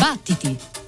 Battiti!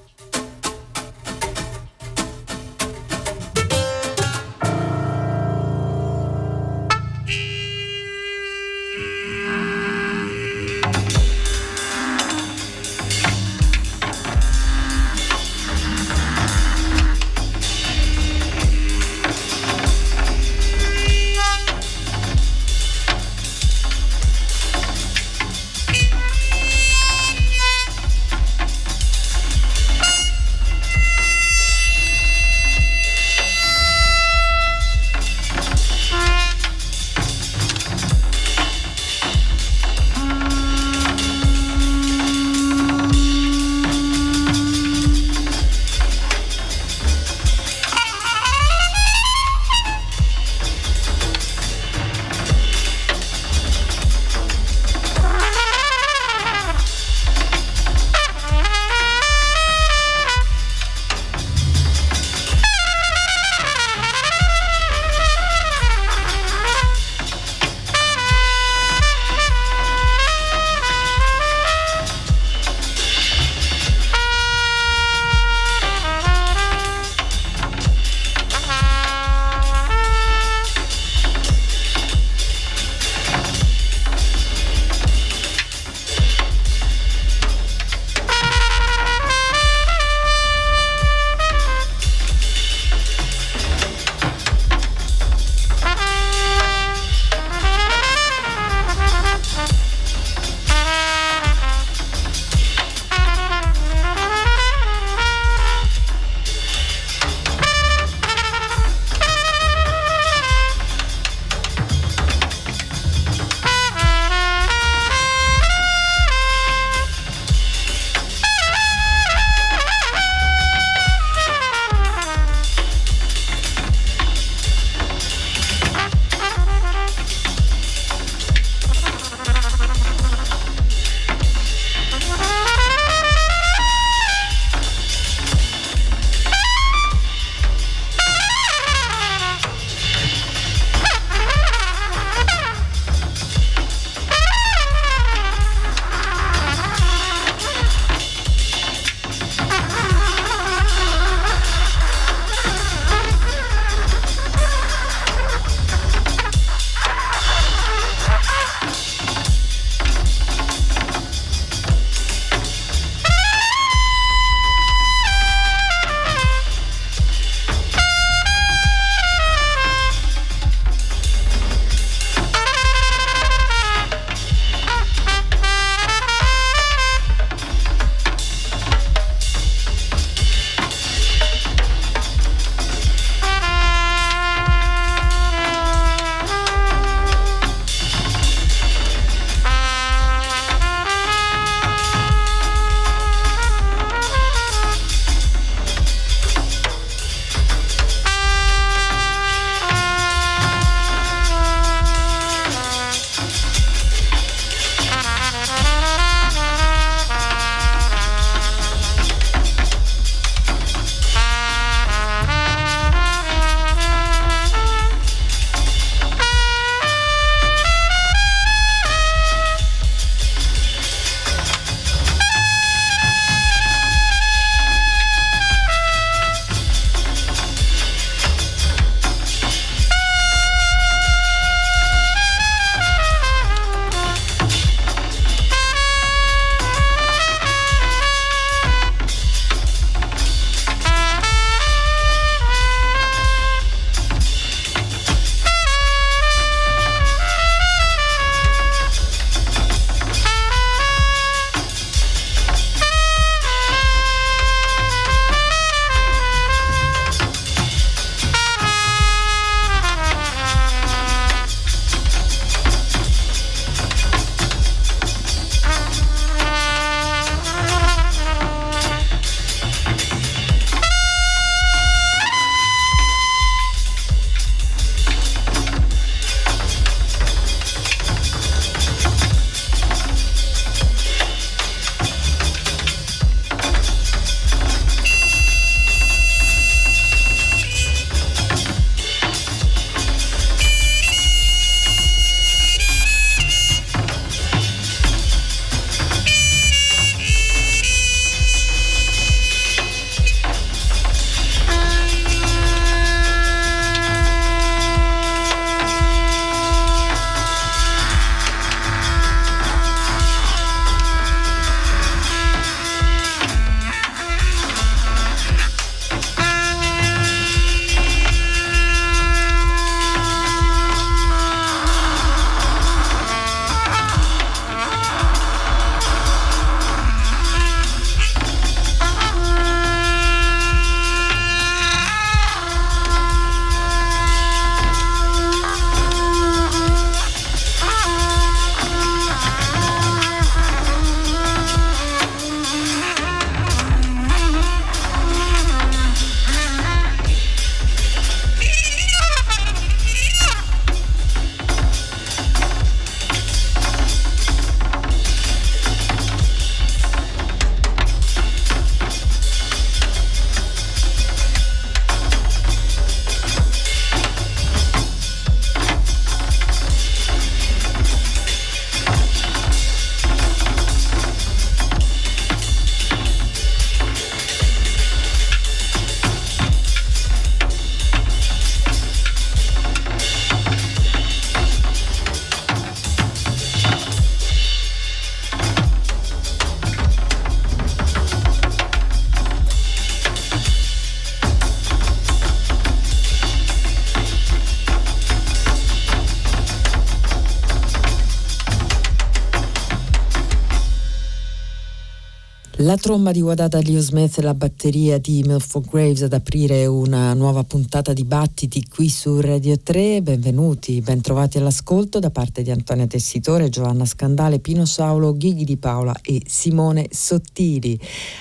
La tromba di Wadada Leo Smith e la batteria di Milford Graves ad aprire una nuova puntata di battiti qui su Radio 3. Benvenuti, bentrovati all'ascolto da parte di Antonia Tessitore, Giovanna Scandale, Pino Saulo, Ghighi di Paola e Simone Sottili.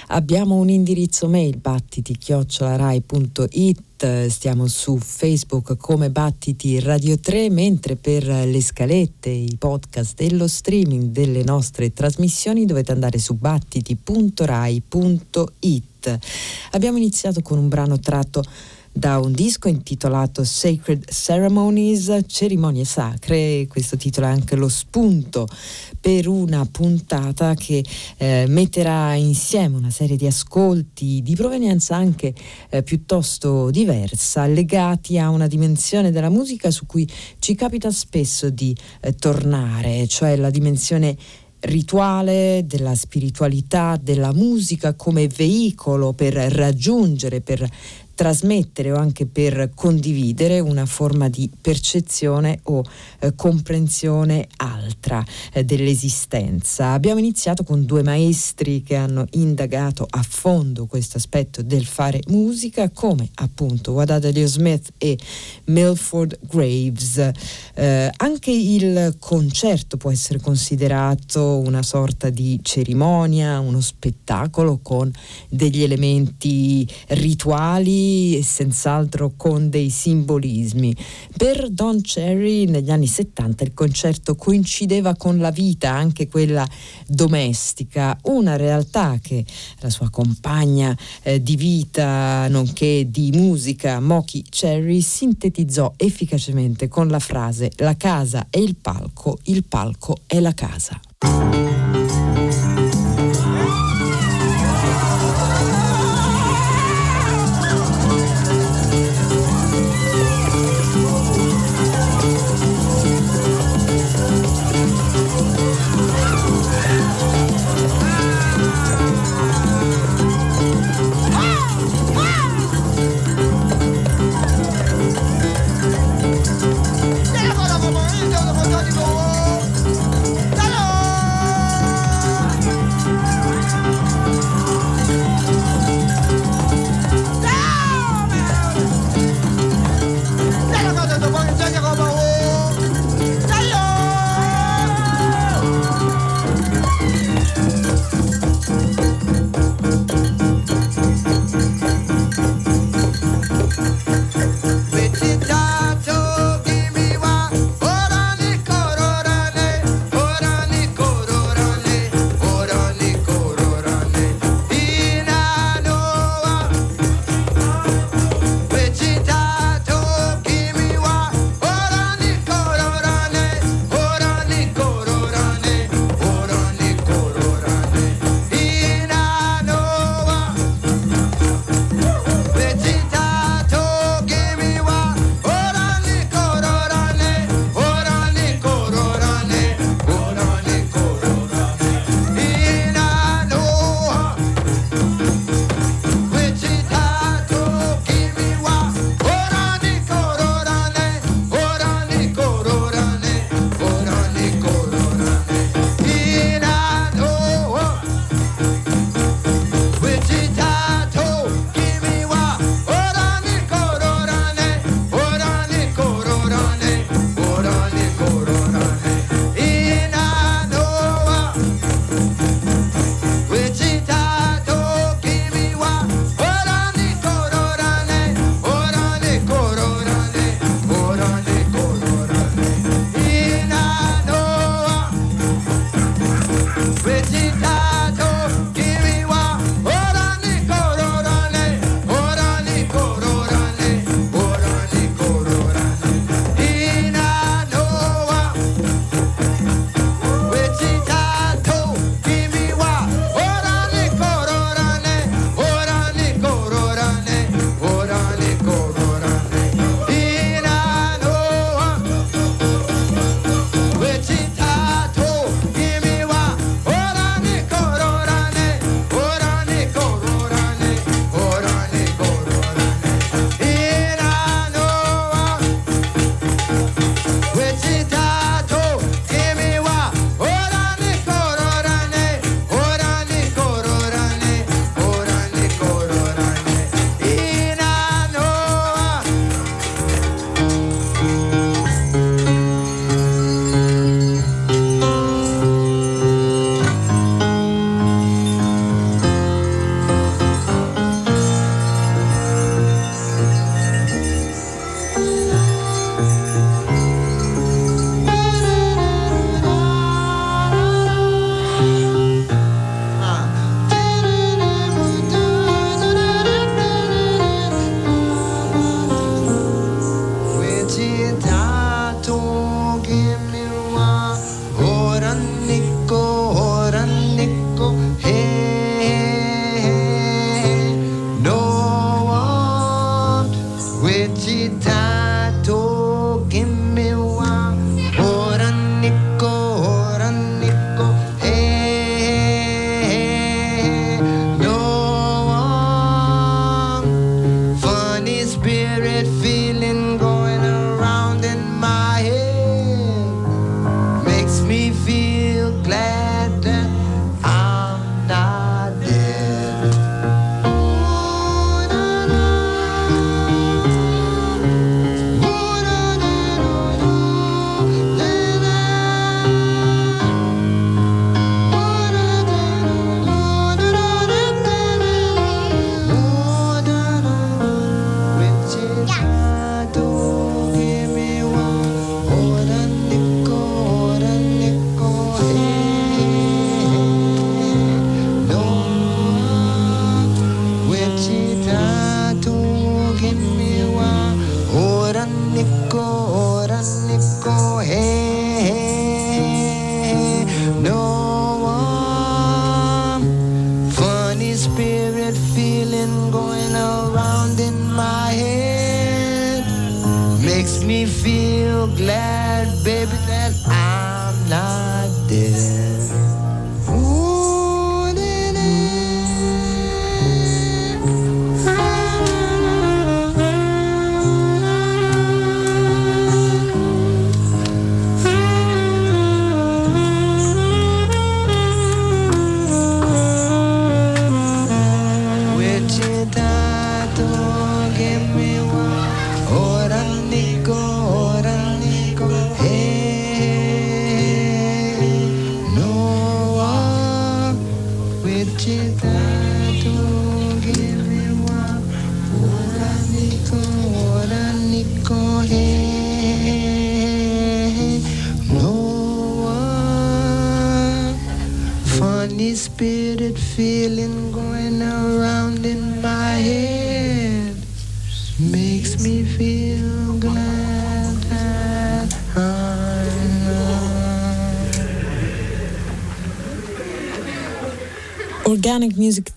Abbiamo un indirizzo mail stiamo su Facebook come Battiti Radio 3, mentre per le scalette, i podcast e lo streaming delle nostre trasmissioni dovete andare su battiti.rai.it. Abbiamo iniziato con un brano tratto da un disco intitolato Sacred Ceremonies, cerimonie sacre, questo titolo è anche lo spunto per una puntata che eh, metterà insieme una serie di ascolti di provenienza anche eh, piuttosto diversa, legati a una dimensione della musica su cui ci capita spesso di eh, tornare, cioè la dimensione rituale della spiritualità, della musica come veicolo per raggiungere, per trasmettere o anche per condividere una forma di percezione o eh, comprensione altra eh, dell'esistenza. Abbiamo iniziato con due maestri che hanno indagato a fondo questo aspetto del fare musica, come appunto Wadada Leo Smith e Milford Graves. Eh, anche il concerto può essere considerato una sorta di cerimonia, uno spettacolo con degli elementi rituali e senz'altro con dei simbolismi. Per Don Cherry negli anni 70 il concerto coincideva con la vita, anche quella domestica, una realtà che la sua compagna eh, di vita, nonché di musica, Moki Cherry, sintetizzò efficacemente con la frase La casa è il palco, il palco è la casa.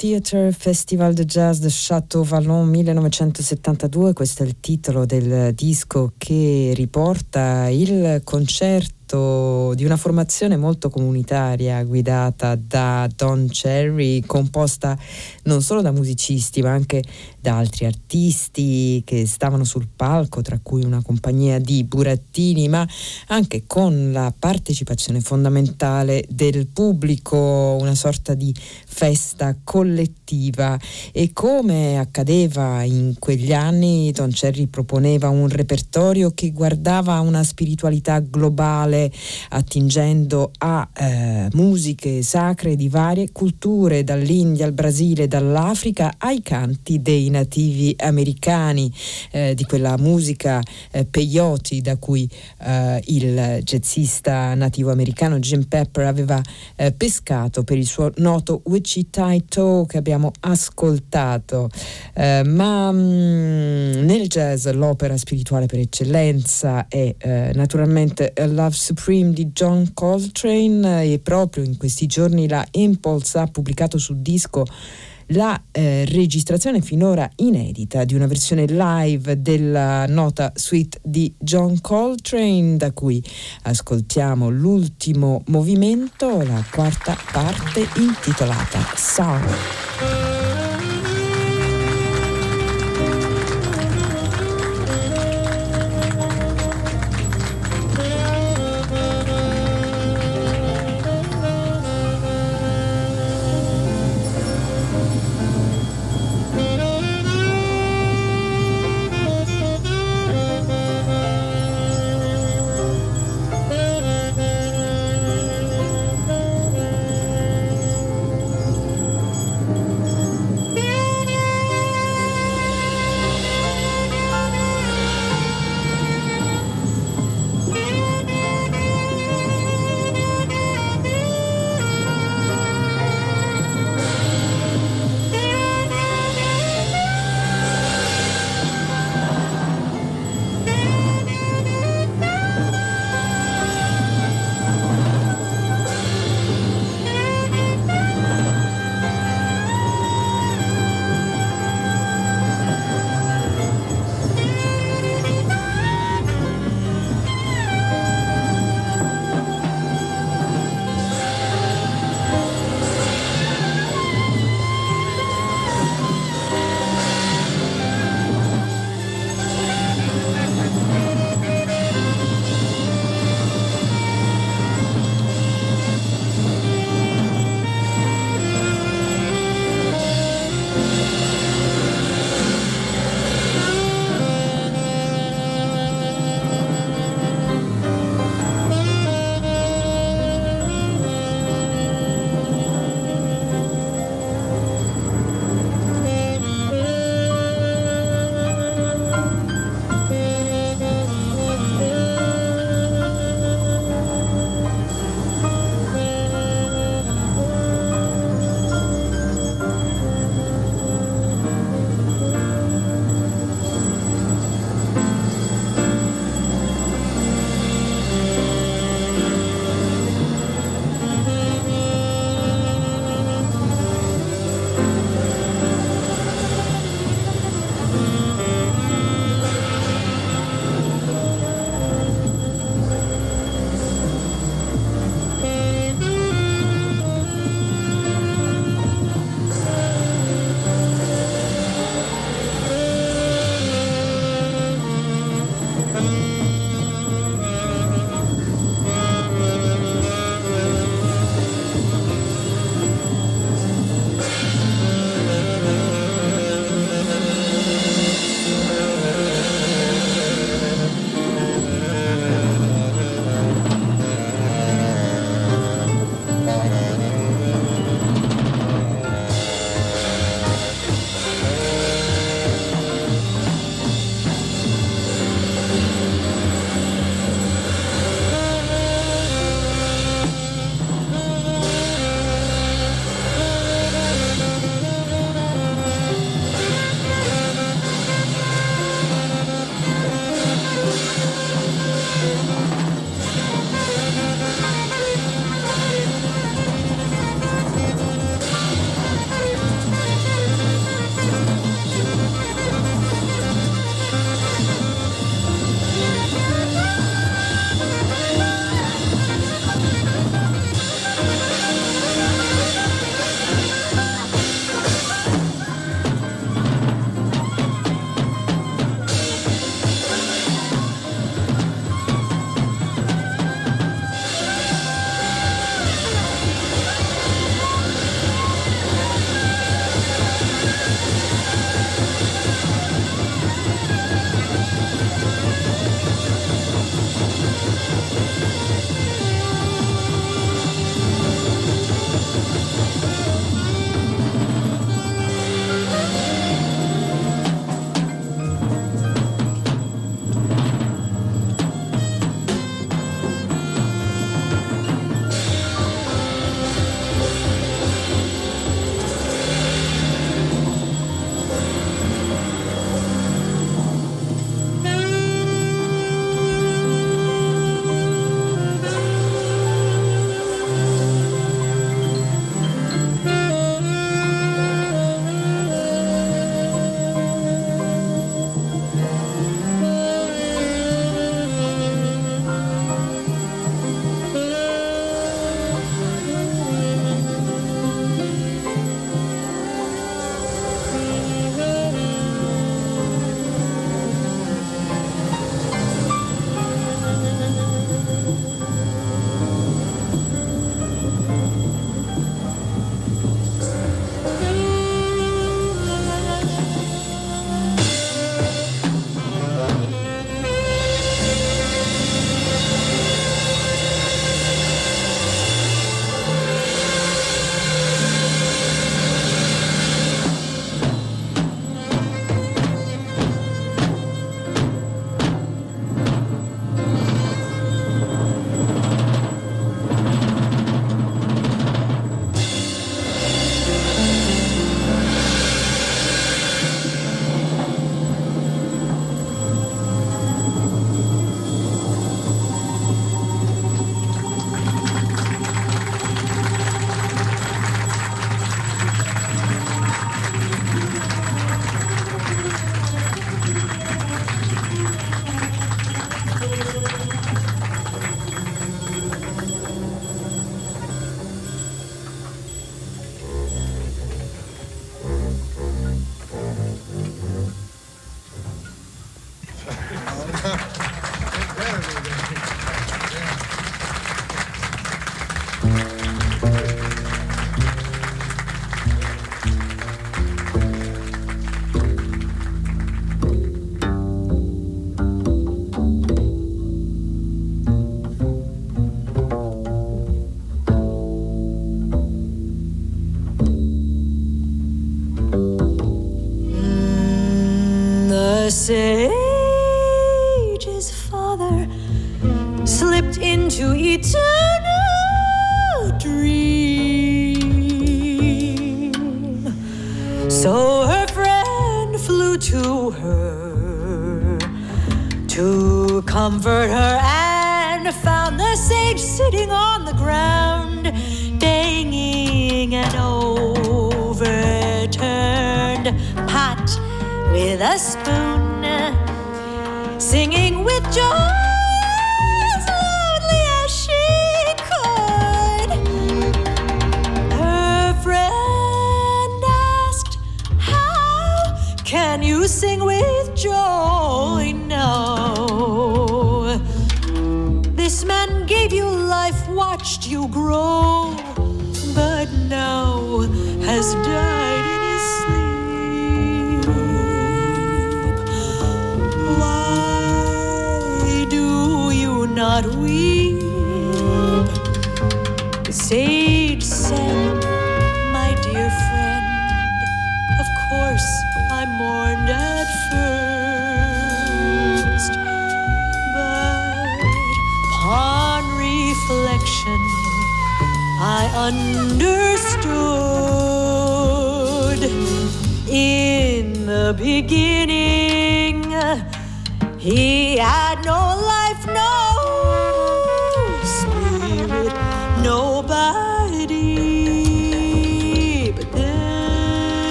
Theatre Festival de Jazz de Château Vallon 1972, questo è il titolo del disco che riporta il concerto di una formazione molto comunitaria guidata da Don Cherry, composta non solo da musicisti ma anche da altri artisti che stavano sul palco, tra cui una compagnia di burattini, ma anche con la partecipazione fondamentale del pubblico, una sorta di festa collettiva. E come accadeva in quegli anni Don Cherry proponeva un repertorio che guardava a una spiritualità globale attingendo a eh, musiche sacre di varie culture dall'India al Brasile, dall'Africa ai canti dei nativi americani eh, di quella musica eh, peyote da cui eh, il jazzista nativo americano Jim Pepper aveva eh, pescato per il suo noto Wichita To che abbiamo ascoltato. Eh, ma mh, mm, nel jazz l'opera spirituale per eccellenza è eh, naturalmente Love Supreme di John Coltrane e proprio in questi giorni la Impulse ha pubblicato su disco la eh, registrazione finora inedita di una versione live della nota suite di John Coltrane, da cui ascoltiamo l'ultimo movimento, la quarta parte intitolata Sound.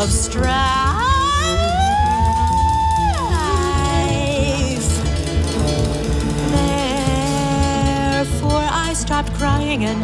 Of strife? Therefore I stopped crying and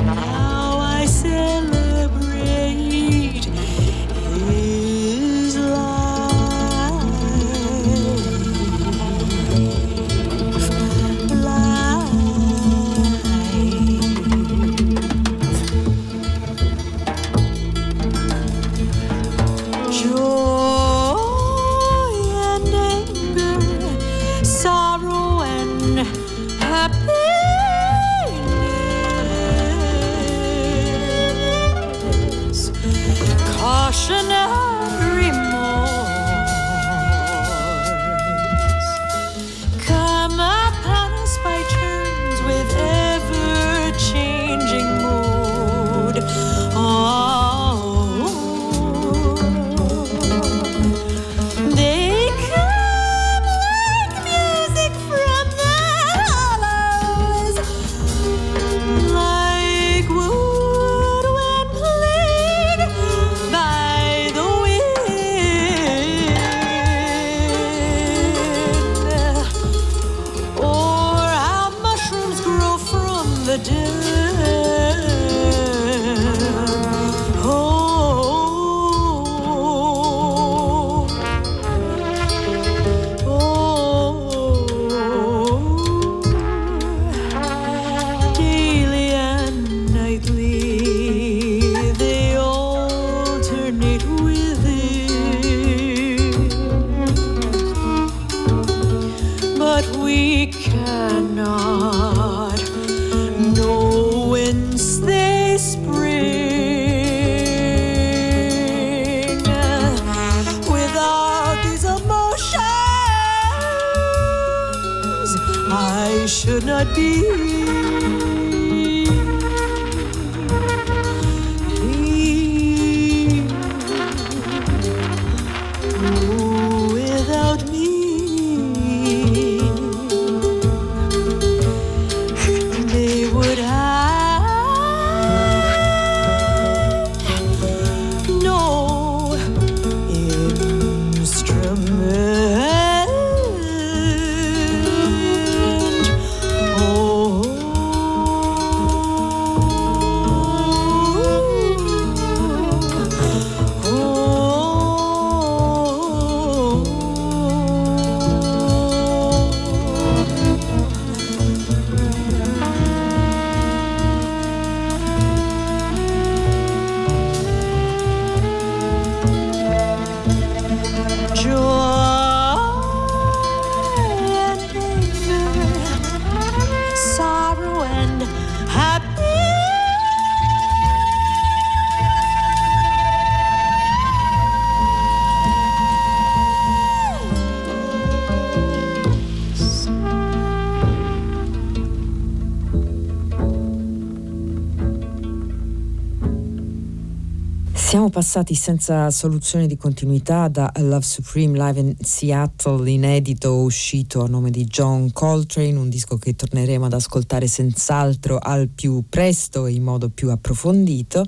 passati senza soluzione di continuità da Love Supreme Live in Seattle, inedito uscito a nome di John Coltrane, un disco che torneremo ad ascoltare senz'altro al più presto e in modo più approfondito,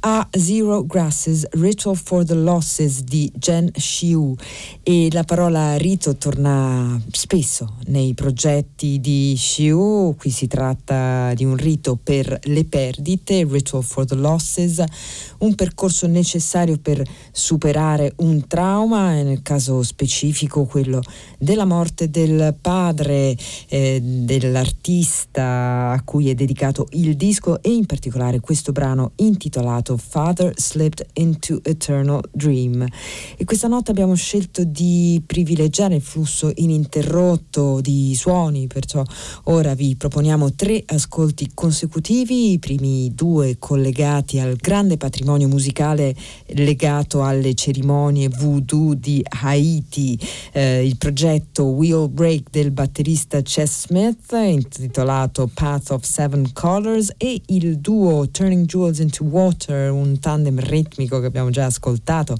a Zero Grasses, Ritual for the Losses di Jen Shiu e la parola rito torna spesso nei progetti di Shiu, qui si tratta di un rito per le perdite, Ritual for the Losses, un percorso necessario per superare un trauma, nel caso specifico quello della morte del padre eh, dell'artista a cui è dedicato il disco e in particolare questo brano intitolato Father Slipped into Eternal Dream. E questa notte abbiamo scelto di privilegiare il flusso ininterrotto di suoni, perciò ora vi proponiamo tre ascolti consecutivi, i primi due collegati al grande patrimonio musicale legato alle cerimonie voodoo di Haiti, eh, il progetto Wheel Break del batterista Chess Smith intitolato Path of Seven Colors e il duo Turning Jewels into Water, un tandem ritmico che abbiamo già ascoltato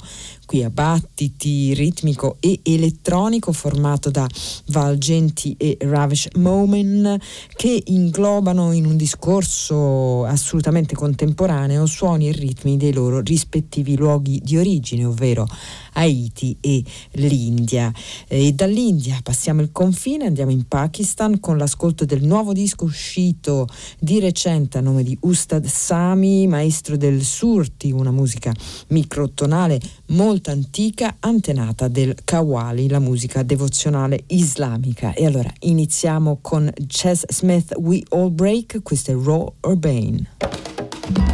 qui a battiti ritmico e elettronico formato da Valgenti e Ravish Momen che inglobano in un discorso assolutamente contemporaneo suoni e ritmi dei loro rispettivi luoghi di origine, ovvero Haiti e l'India. E dall'India passiamo il confine, andiamo in Pakistan con l'ascolto del nuovo disco uscito di recente a nome di Ustad Sami, maestro del surti, una musica microtonale molto antica, antenata del Kawali, la musica devozionale islamica. E allora iniziamo con Chess Smith We All Break, questo è Raw Urbane.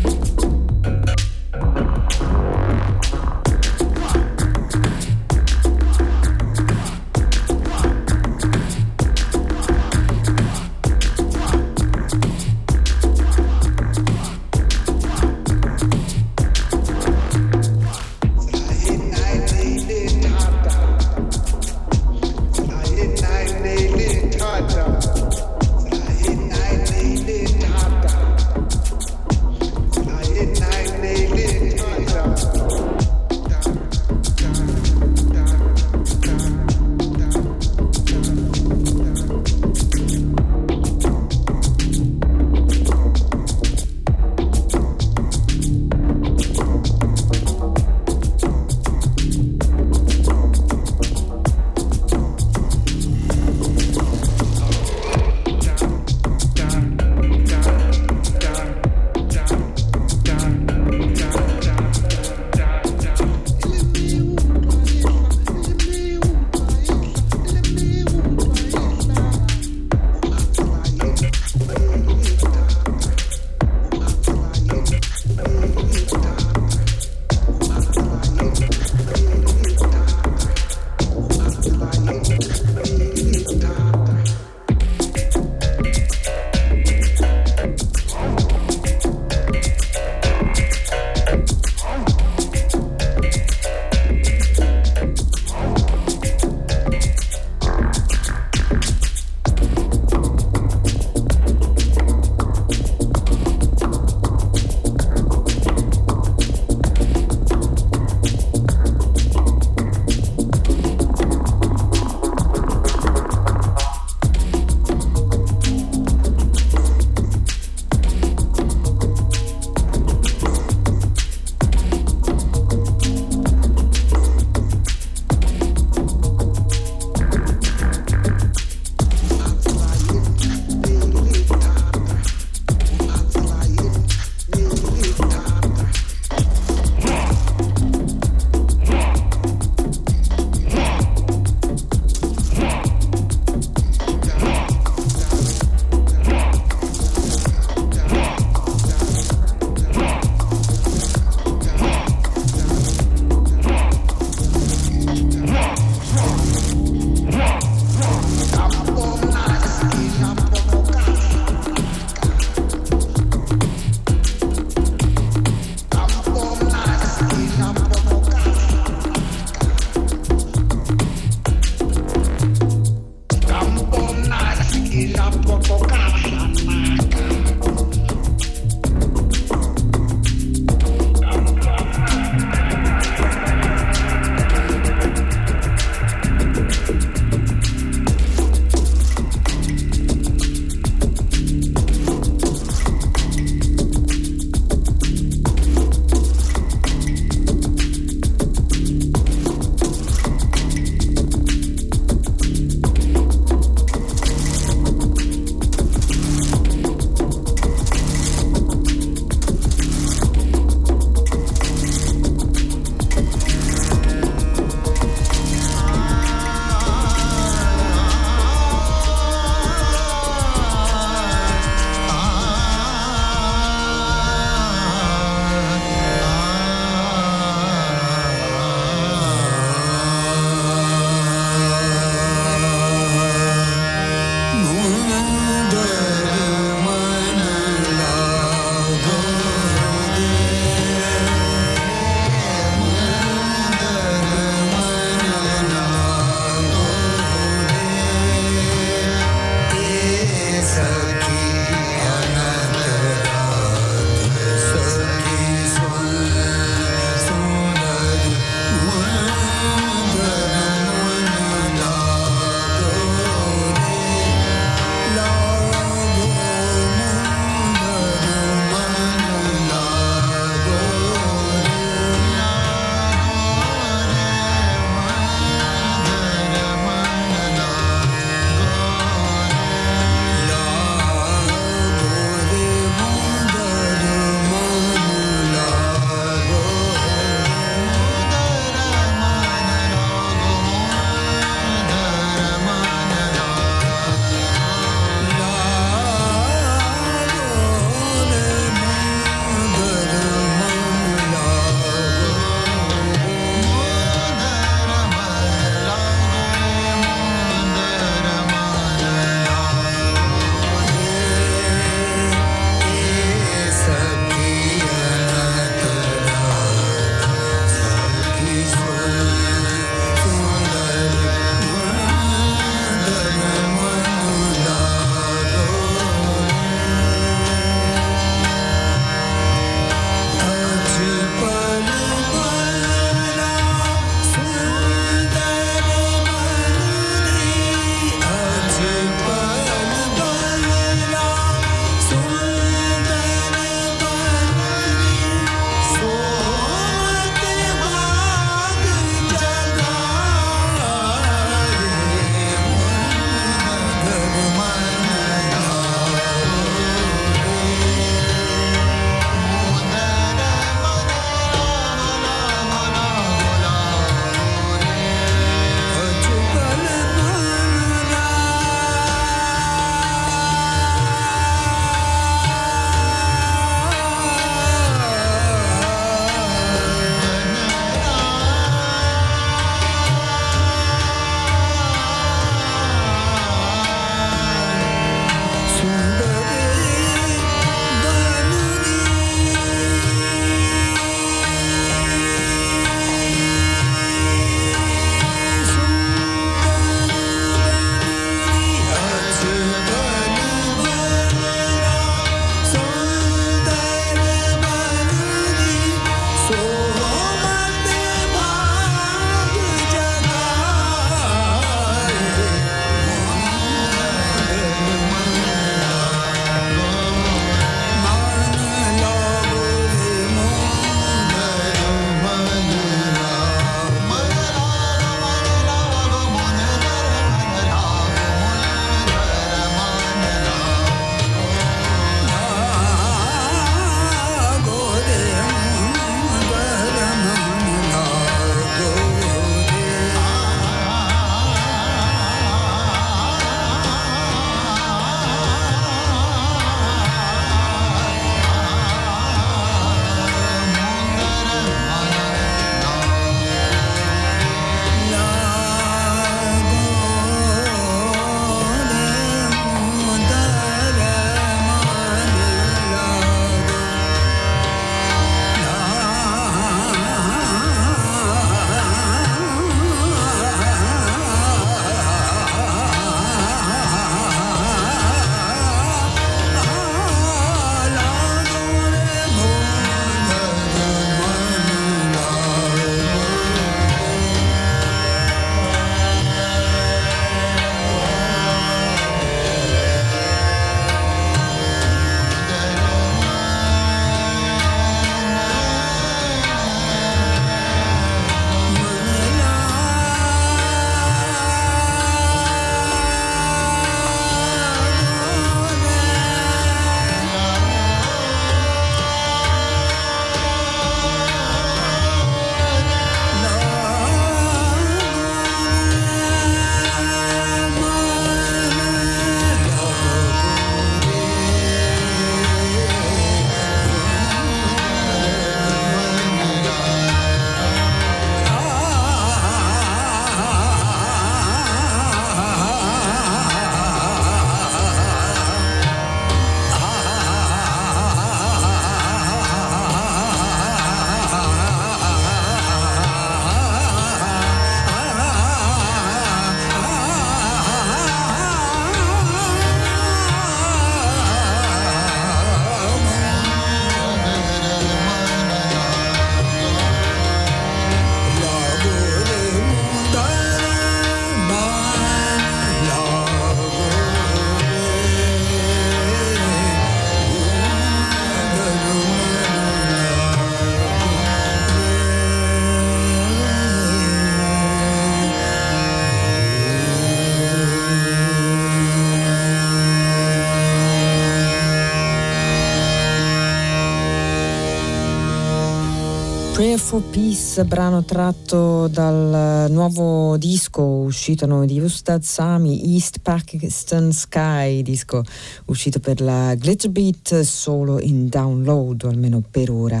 For Peace, brano tratto dal nuovo disco uscito a nome di Ustad Sami, East Pakistan Sky, disco uscito per la Glitterbeat solo in download, almeno per ora.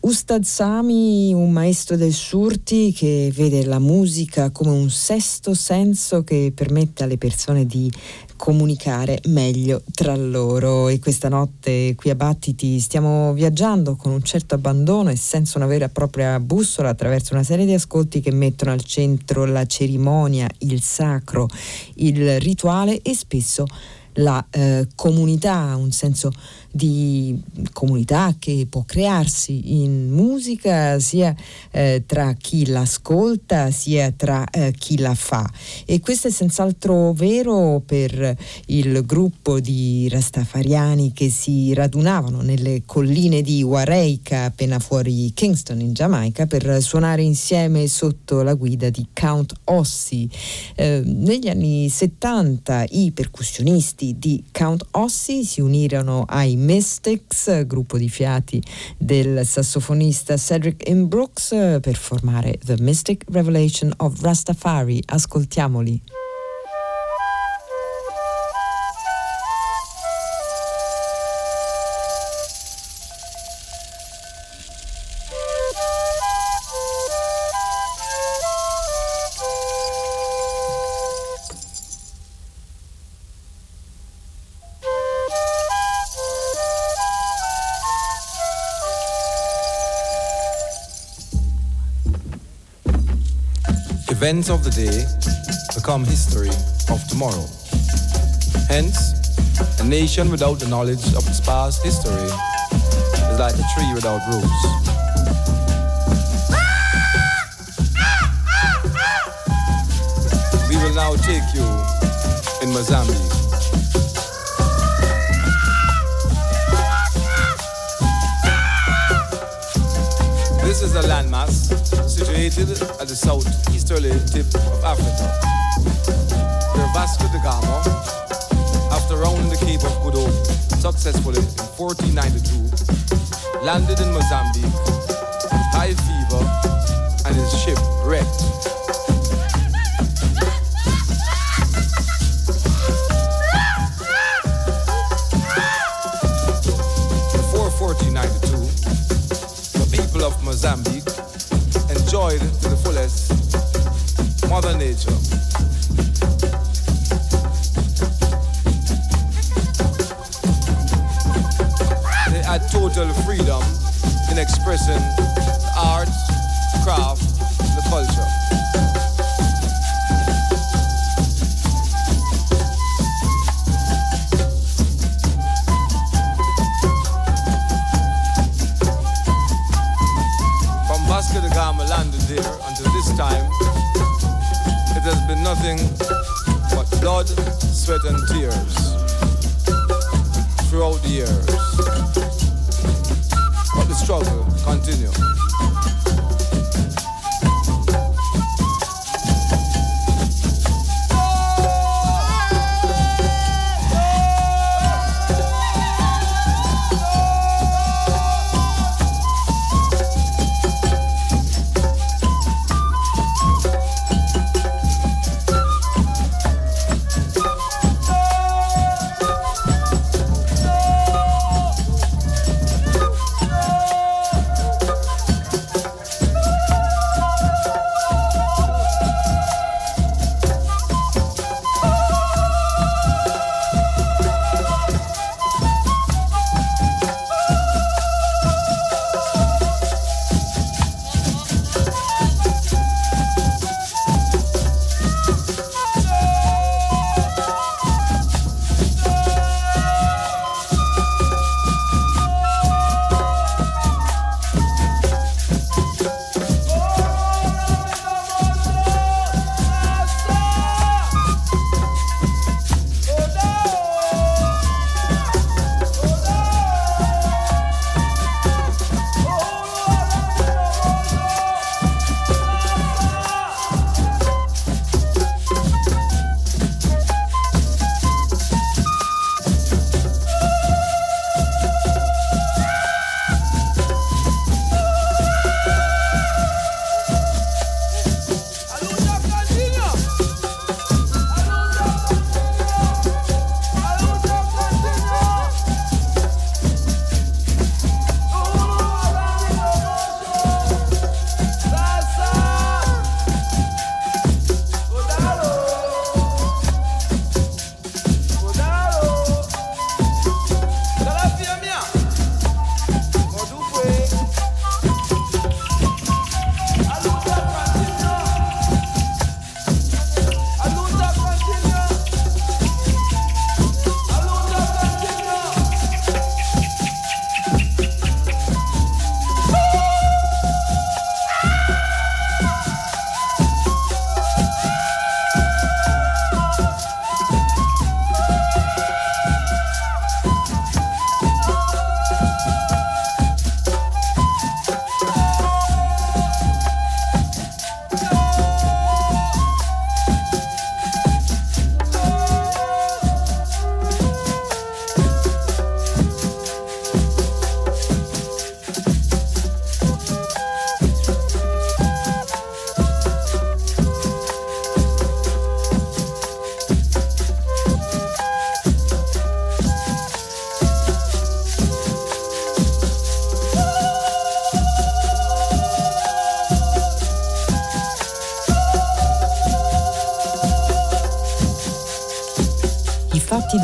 Ustad Sami, un maestro del surti che vede la musica come un sesto senso che permette alle persone di comunicare meglio tra loro. E questa notte qui a Battiti stiamo viaggiando con un certo abbandono e senza una vera e propria bussola attraverso una serie di ascolti che mettono al centro la cerimonia, il sacro, il rituale e spesso la eh, comunità, un senso di comunità che può crearsi in musica sia eh, tra chi l'ascolta sia tra eh, chi la fa e questo è senz'altro vero per il gruppo di rastafariani che si radunavano nelle colline di Wareika appena fuori Kingston in Giamaica per suonare insieme sotto la guida di Count Ossi. Eh, negli anni 70 i percussionisti di Count Ossi si unirono ai Mystics, gruppo di fiati del sassofonista Cedric M. Brooks, per formare The Mystic Revelation of Rastafari. Ascoltiamoli. Events of the day become history of tomorrow. Hence, a nation without the knowledge of its past history is like a tree without roots. We will now take you in Mozambique. This is a landmass situated at the southeasterly tip of Africa, where Vasco da Gama, after rounding the Cape of Good Hope successfully in 1492, landed in Mozambique with high fever Mozambique enjoyed to the fullest Mother Nature. They had total freedom in expressing the art, craft, the culture. Blood, sweat, and tears throughout the years.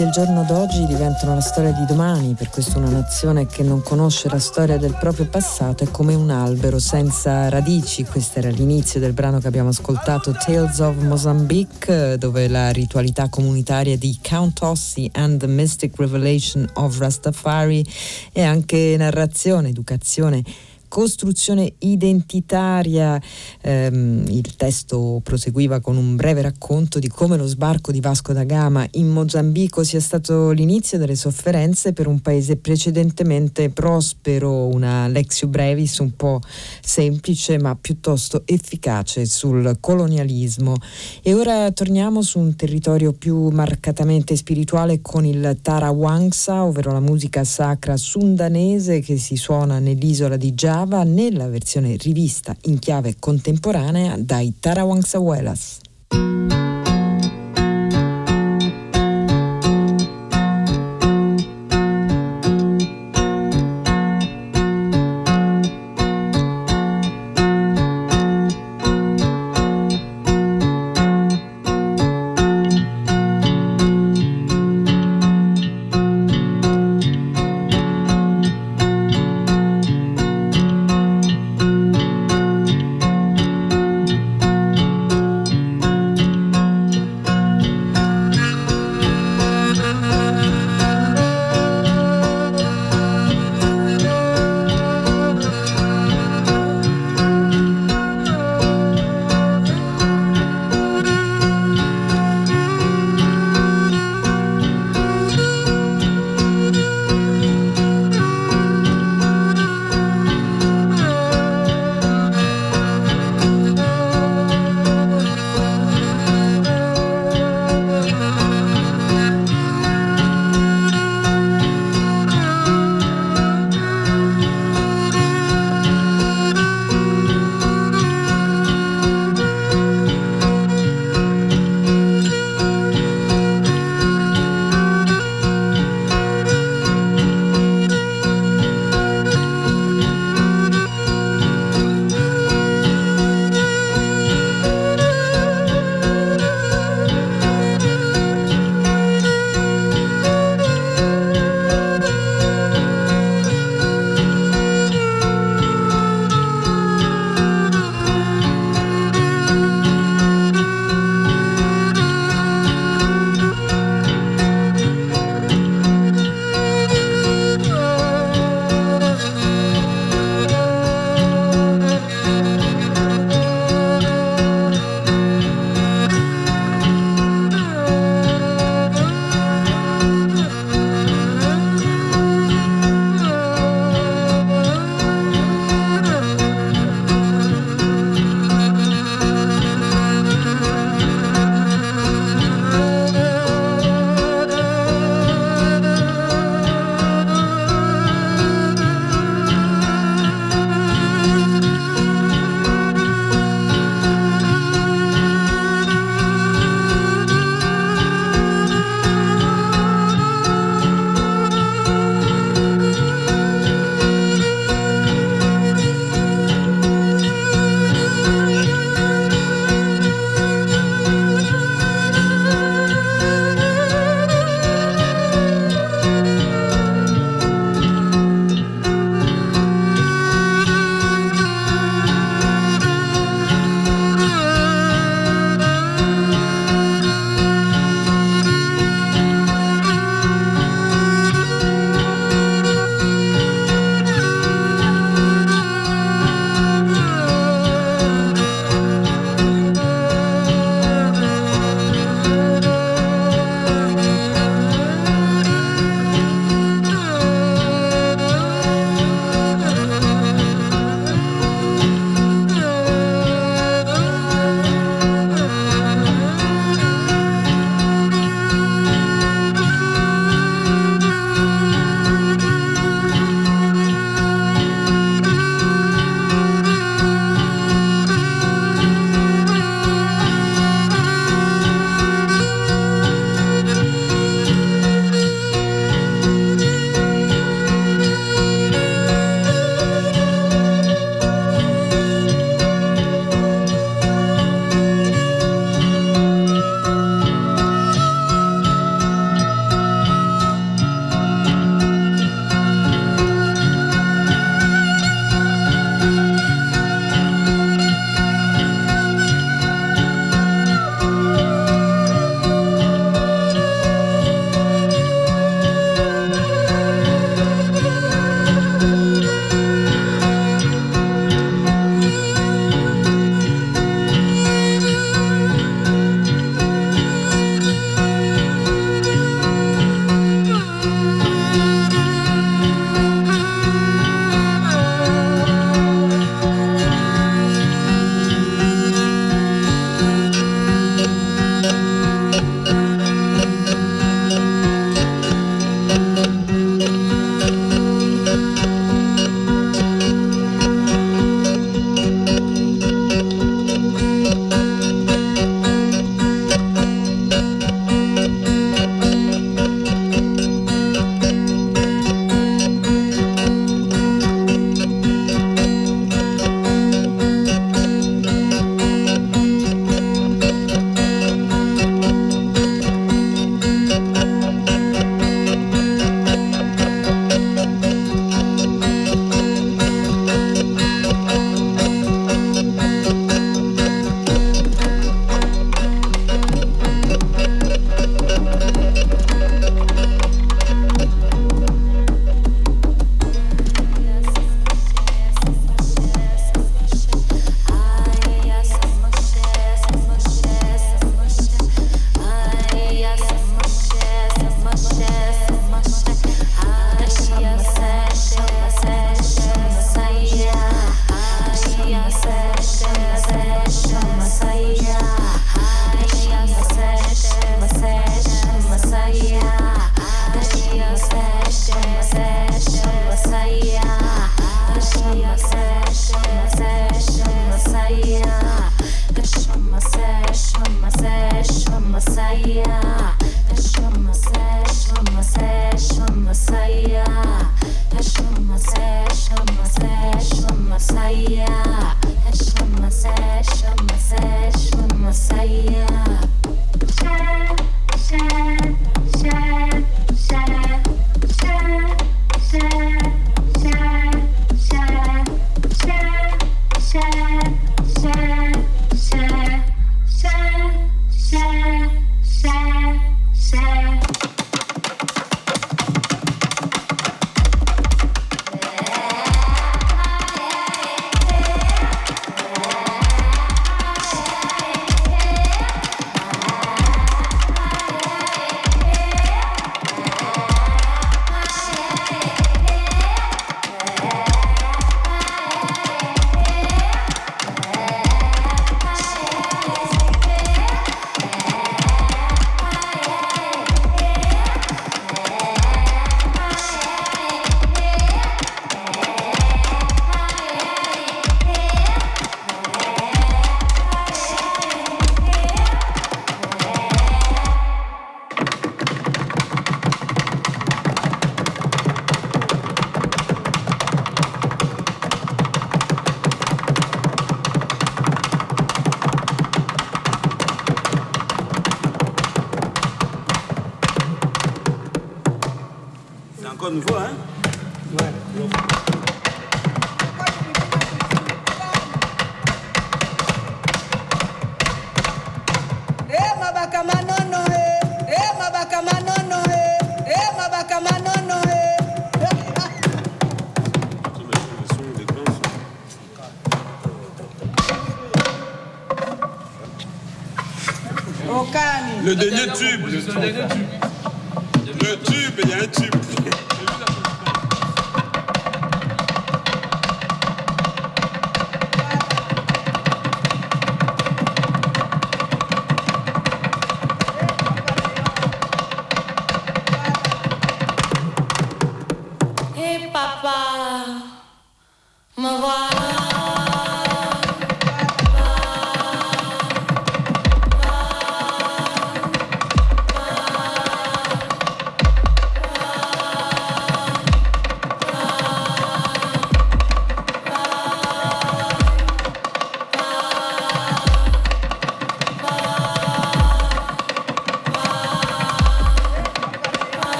Del giorno d'oggi diventano la storia di domani, per questo una nazione che non conosce la storia del proprio passato è come un albero senza radici. Questo era l'inizio del brano che abbiamo ascoltato, Tales of Mozambique, dove la ritualità comunitaria di Count Ossi and the Mystic Revelation of Rastafari è anche narrazione, educazione costruzione identitaria. Ehm, il testo proseguiva con un breve racconto di come lo sbarco di Vasco da Gama in Mozambico sia stato l'inizio delle sofferenze per un paese precedentemente prospero, una lexio brevis un po' semplice ma piuttosto efficace sul colonialismo. E ora torniamo su un territorio più marcatamente spirituale con il Tarawangsa, ovvero la musica sacra sundanese che si suona nell'isola di Java Java nella versione rivista in chiave contemporanea dai Tarawangsawelas.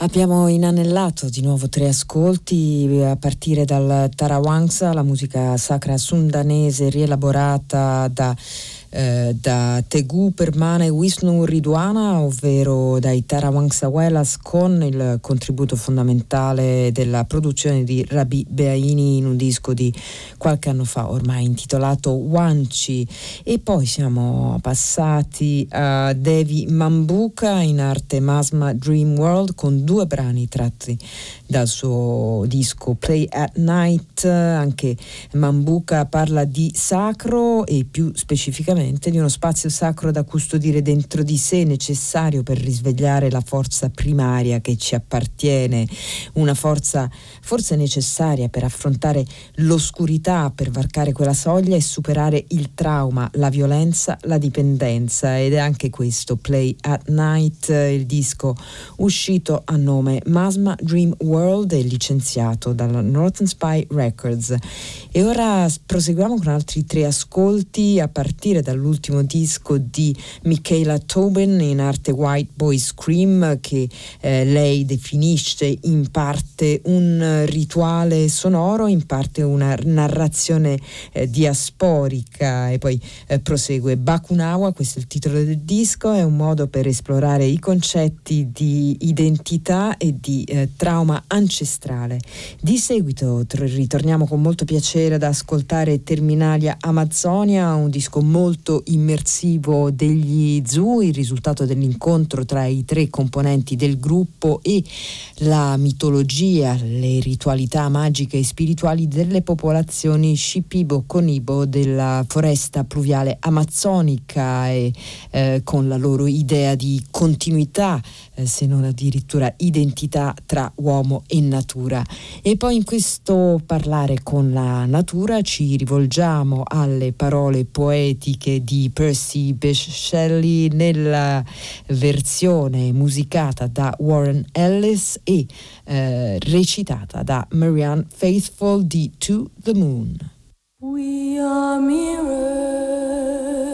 Abbiamo inanellato di nuovo tre ascolti a partire dal Tarawangsa, la musica sacra sundanese rielaborata da eh, da Tegu Permane Wisnu Ridwana, ovvero dai Tarawangsawelas, con il contributo fondamentale della produzione di Rabi Beaini in un disco di qualche anno fa, ormai intitolato Wanchi. E poi siamo passati a Devi Mambuka in arte Masma Dream World con due brani tratti dal suo disco Play at Night. Anche Mambuka parla di sacro e più specificamente assolutamente, di uno spazio sacro da custodire dentro di sé, necessario per risvegliare la forza primaria che ci appartiene, una forza forse necessaria per affrontare l'oscurità, per varcare quella soglia e superare il trauma, la violenza, la dipendenza. Ed è anche questo, Play at Night, il disco uscito a nome Masma Dream World e licenziato dalla Northern Spy Records. E ora proseguiamo con altri tre ascolti a partire dall'ultimo disco di Michaela Tobin in arte White Boy Scream che eh, lei definisce in parte un rituale sonoro, in parte una narrazione eh, diasporica e poi eh, prosegue Bakunawa, questo è il titolo del disco, è un modo per esplorare i concetti di identità e di eh, trauma ancestrale. Di seguito ritorniamo con molto piacere ad ascoltare Terminalia Amazonia, un disco molto immersivo degli Zoo, il risultato dell'incontro tra i tre componenti del gruppo e la mitologia, le ritualità magiche e spirituali delle popolazioni Shipibo-Conibo della foresta pluviale amazzonica e eh, con la loro idea di continuità, eh, se non addirittura identità tra uomo e natura. E poi in questo parlare con la natura ci rivolgiamo alle parole poetiche di Percy Bysshe Shelley nella versione musicata da Warren Ellis e eh, recitata da Marianne Faithful di To the Moon. We are mirrors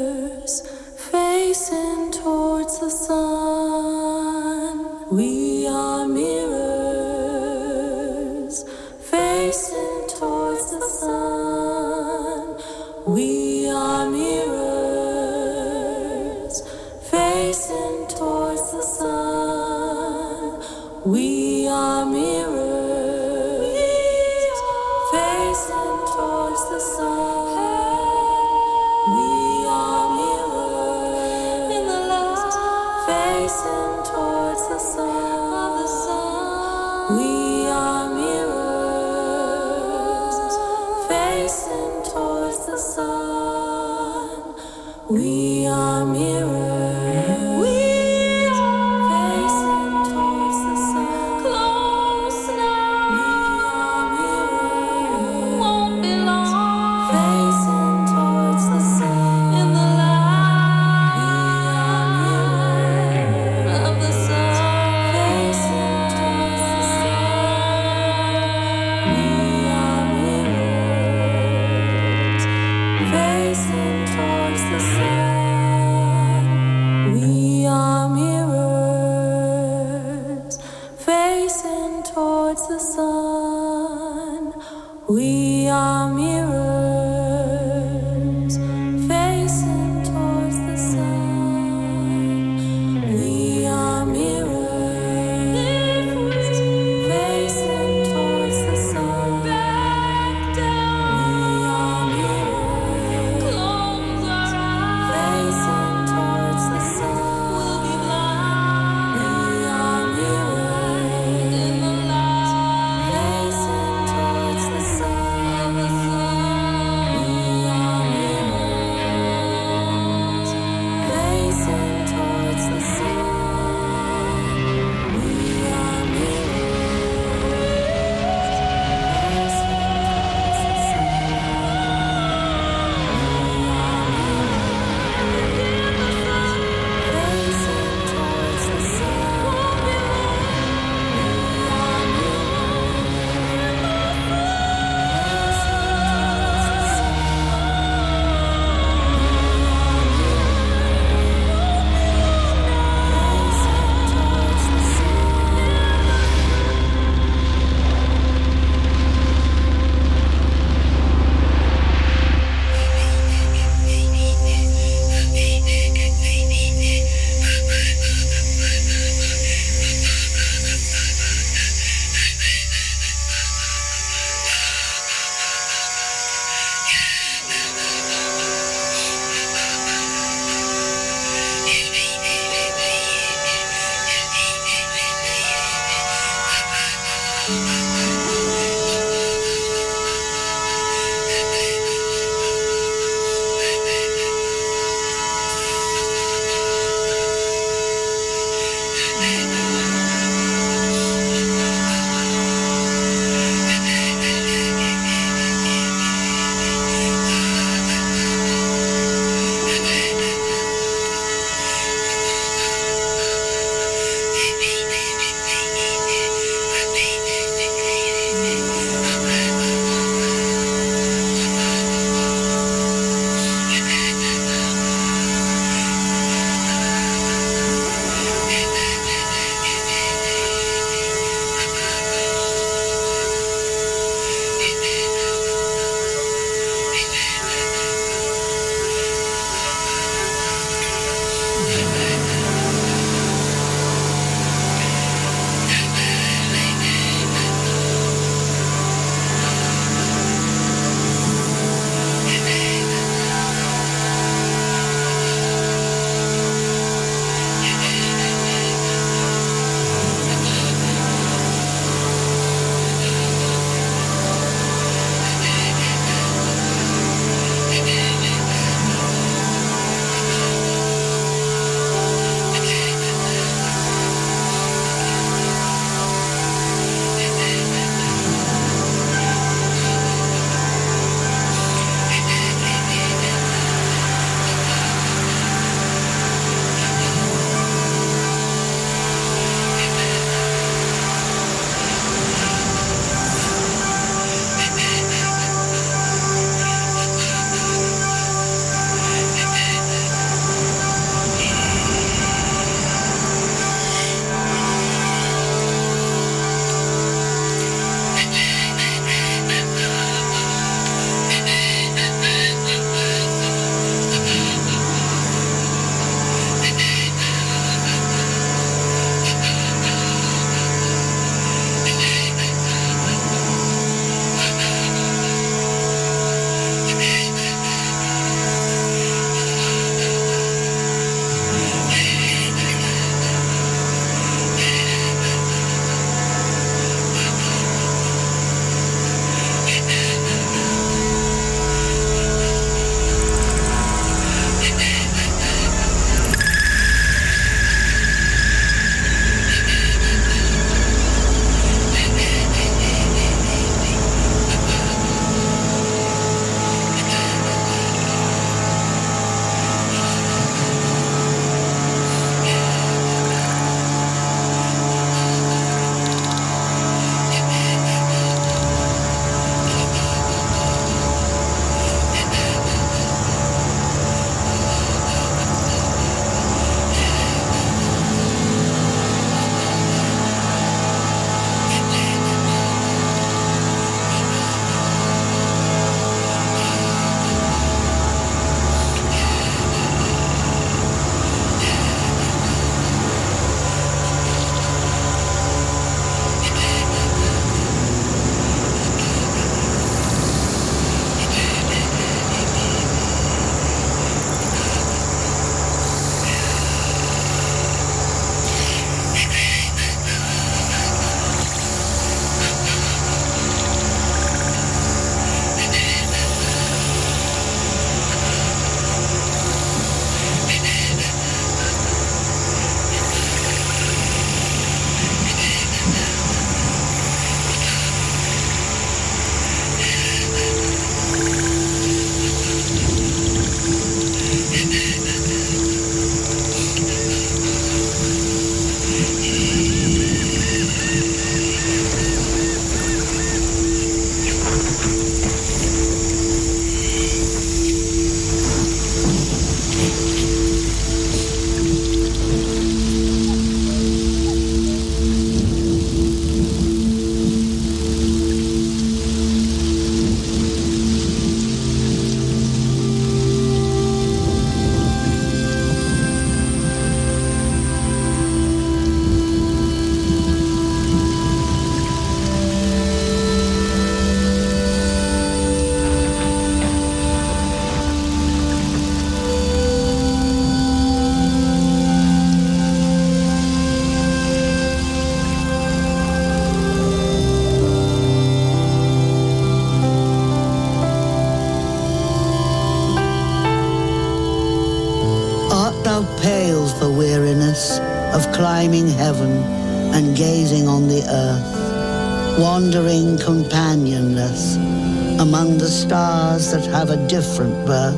stars that have a different birth,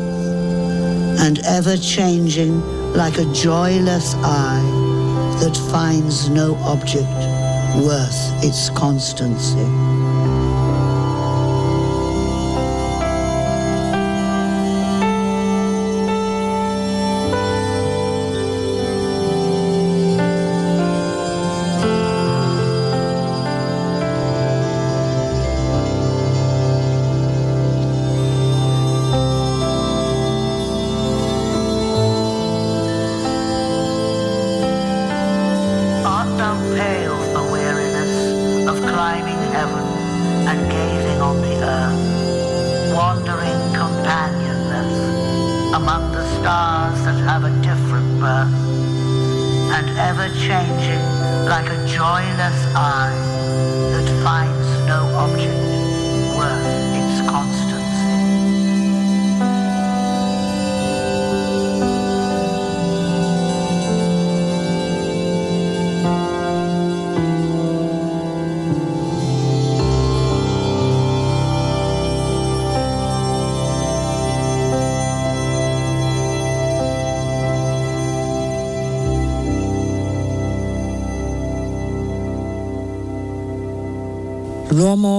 and ever changing like a joyless eye that finds no object worth its constancy.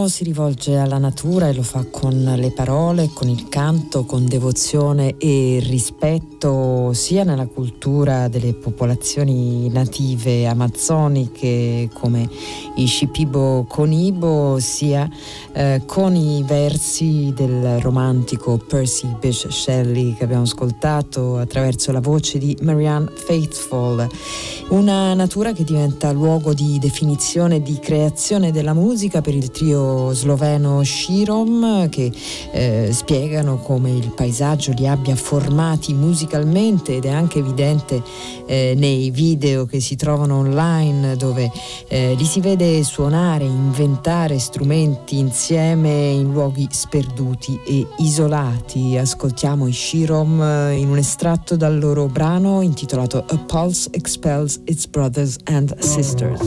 Si rivolge alla natura e lo fa con le parole, con il canto, con devozione e rispetto sia nella cultura delle popolazioni native amazzoniche come i Shipibo Conibo, sia eh, con i versi del romantico Percy Bysshe Shelley che abbiamo ascoltato attraverso la voce di Marianne Faithful. Una natura che diventa luogo di definizione e di creazione della musica per il trio sloveno Shirom che eh, spiegano come il paesaggio li abbia formati musicalmente ed è anche evidente eh, nei video che si trovano online dove eh, li si vede suonare, inventare strumenti insieme in luoghi sperduti e isolati. Ascoltiamo i Shirom eh, in un estratto dal loro brano intitolato A Pulse Expels Its Brothers and Sisters.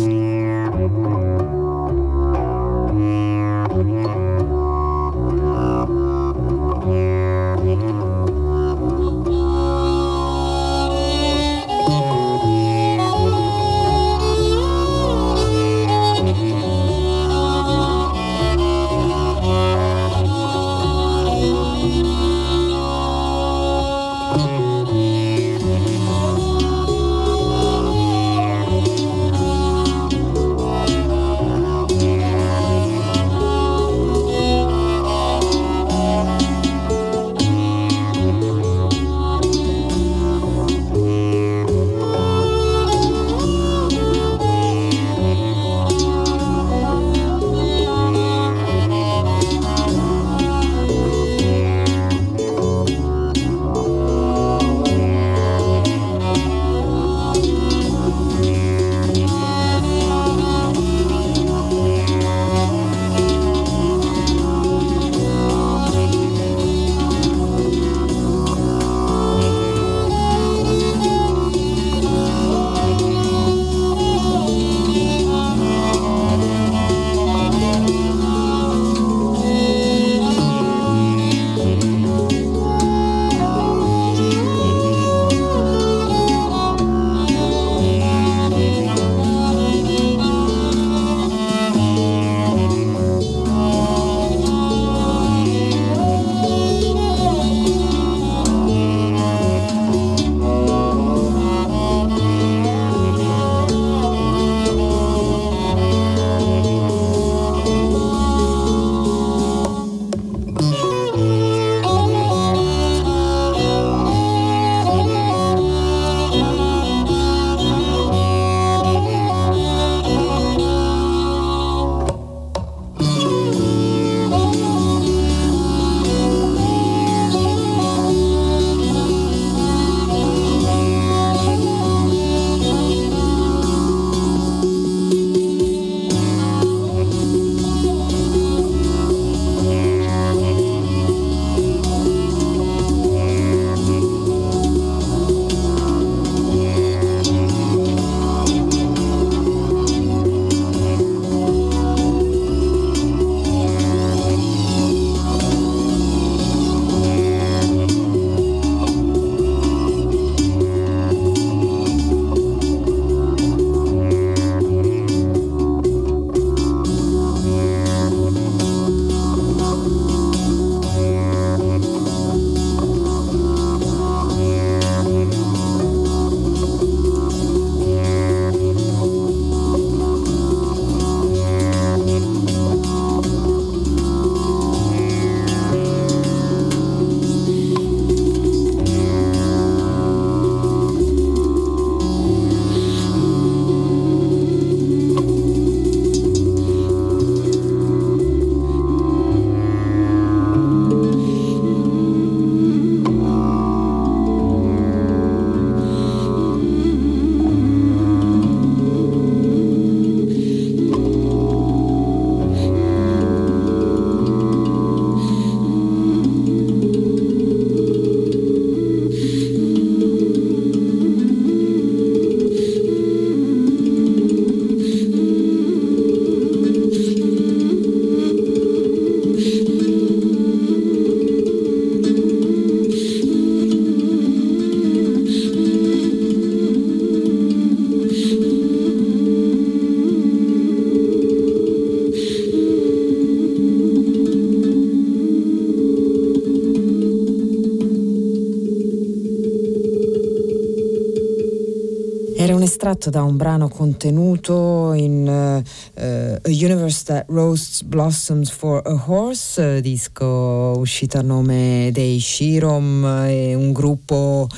Un estratto da un brano contenuto in uh, A Universe That Roasts Blossoms for a Horse, uh, disco uscito a nome dei Shirom, un gruppo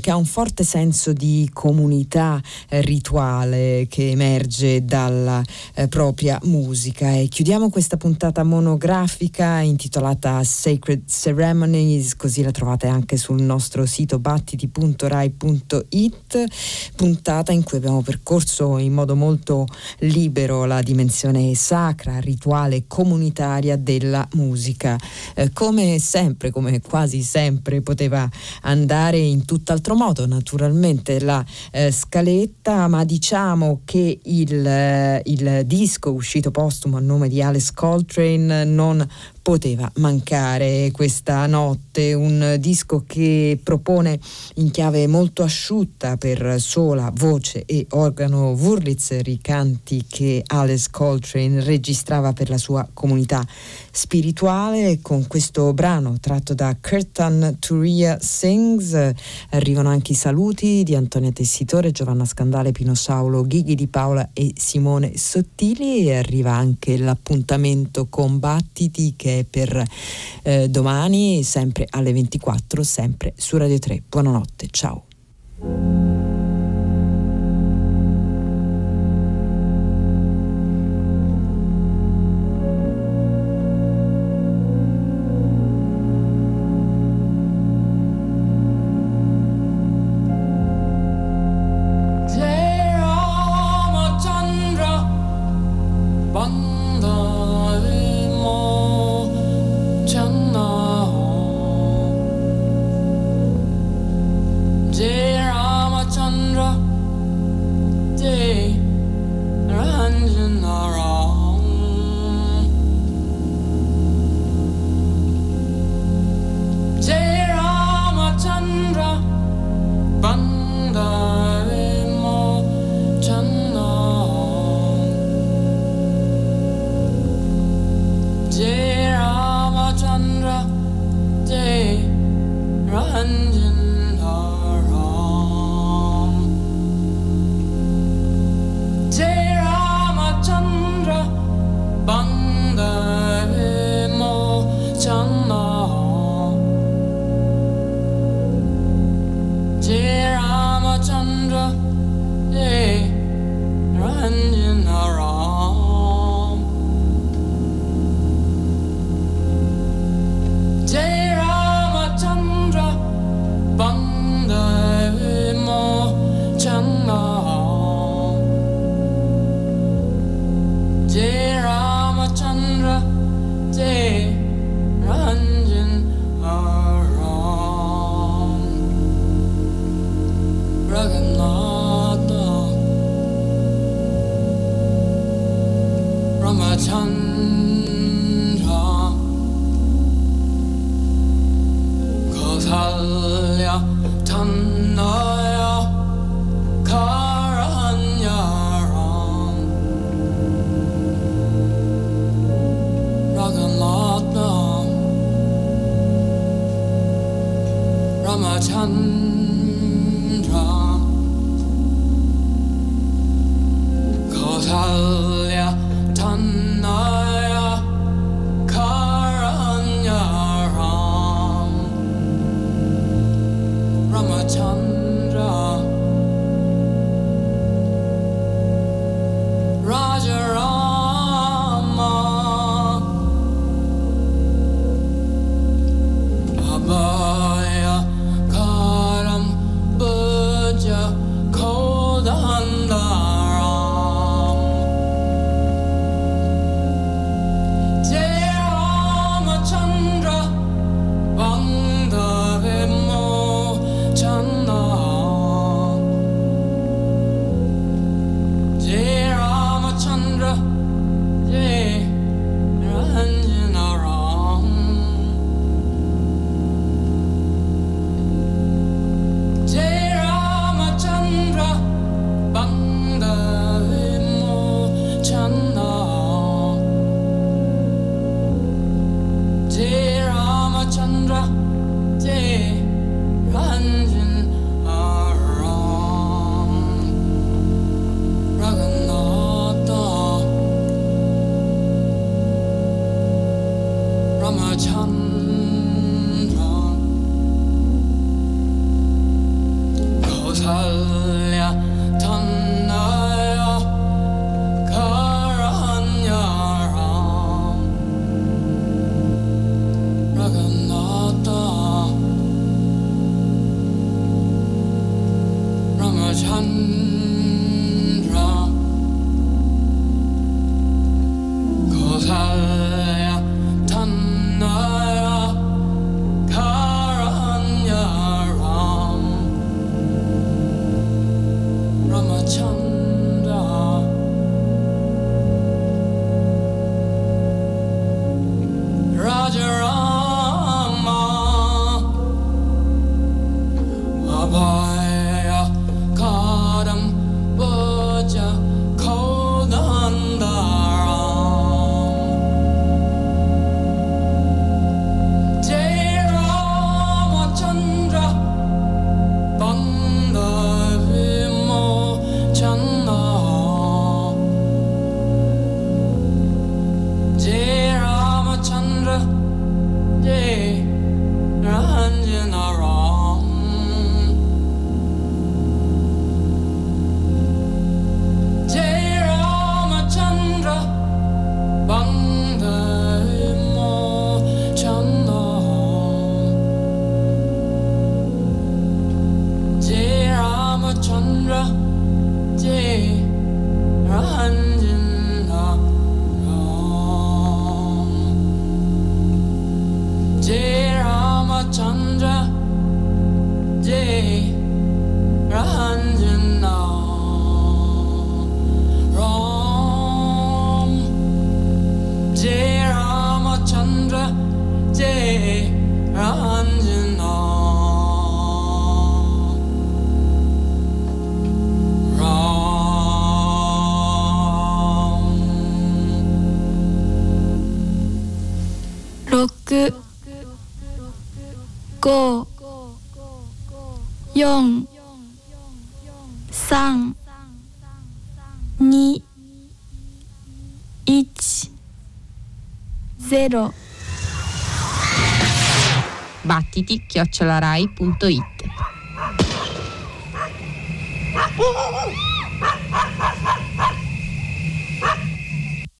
che ha un forte senso di comunità rituale che emerge dalla propria musica. E chiudiamo questa puntata monografica intitolata Sacred Ceremonies, così la trovate anche sul nostro sito battiti.rai.it puntata in cui abbiamo percorso in modo molto libero la dimensione sacra, rituale, comunitaria della musica. Eh, come sempre, come quasi sempre, poteva andare in tutt'altro modo, naturalmente la eh, scaletta, ma diciamo che il, eh, il disco uscito postumo a nome di Alice Coltrane non poteva mancare questa notte, un disco che propone in chiave molto asciutta per sola, voce e organo Wurlitzer i canti che Alice Coltrane registrava per la sua comunità spirituale. Con questo brano tratto da Kirtan Turia Sings arrivano anche i saluti di Antonia Tessitore, Giovanna Scandale, Pino Saulo, Ghighi di Paola e Simone Sottili e arriva anche l'appuntamento con Battiti che è per eh, domani, sempre alle 24, sempre su Radio 3. Buonanotte, ciao. chiocciolarai.it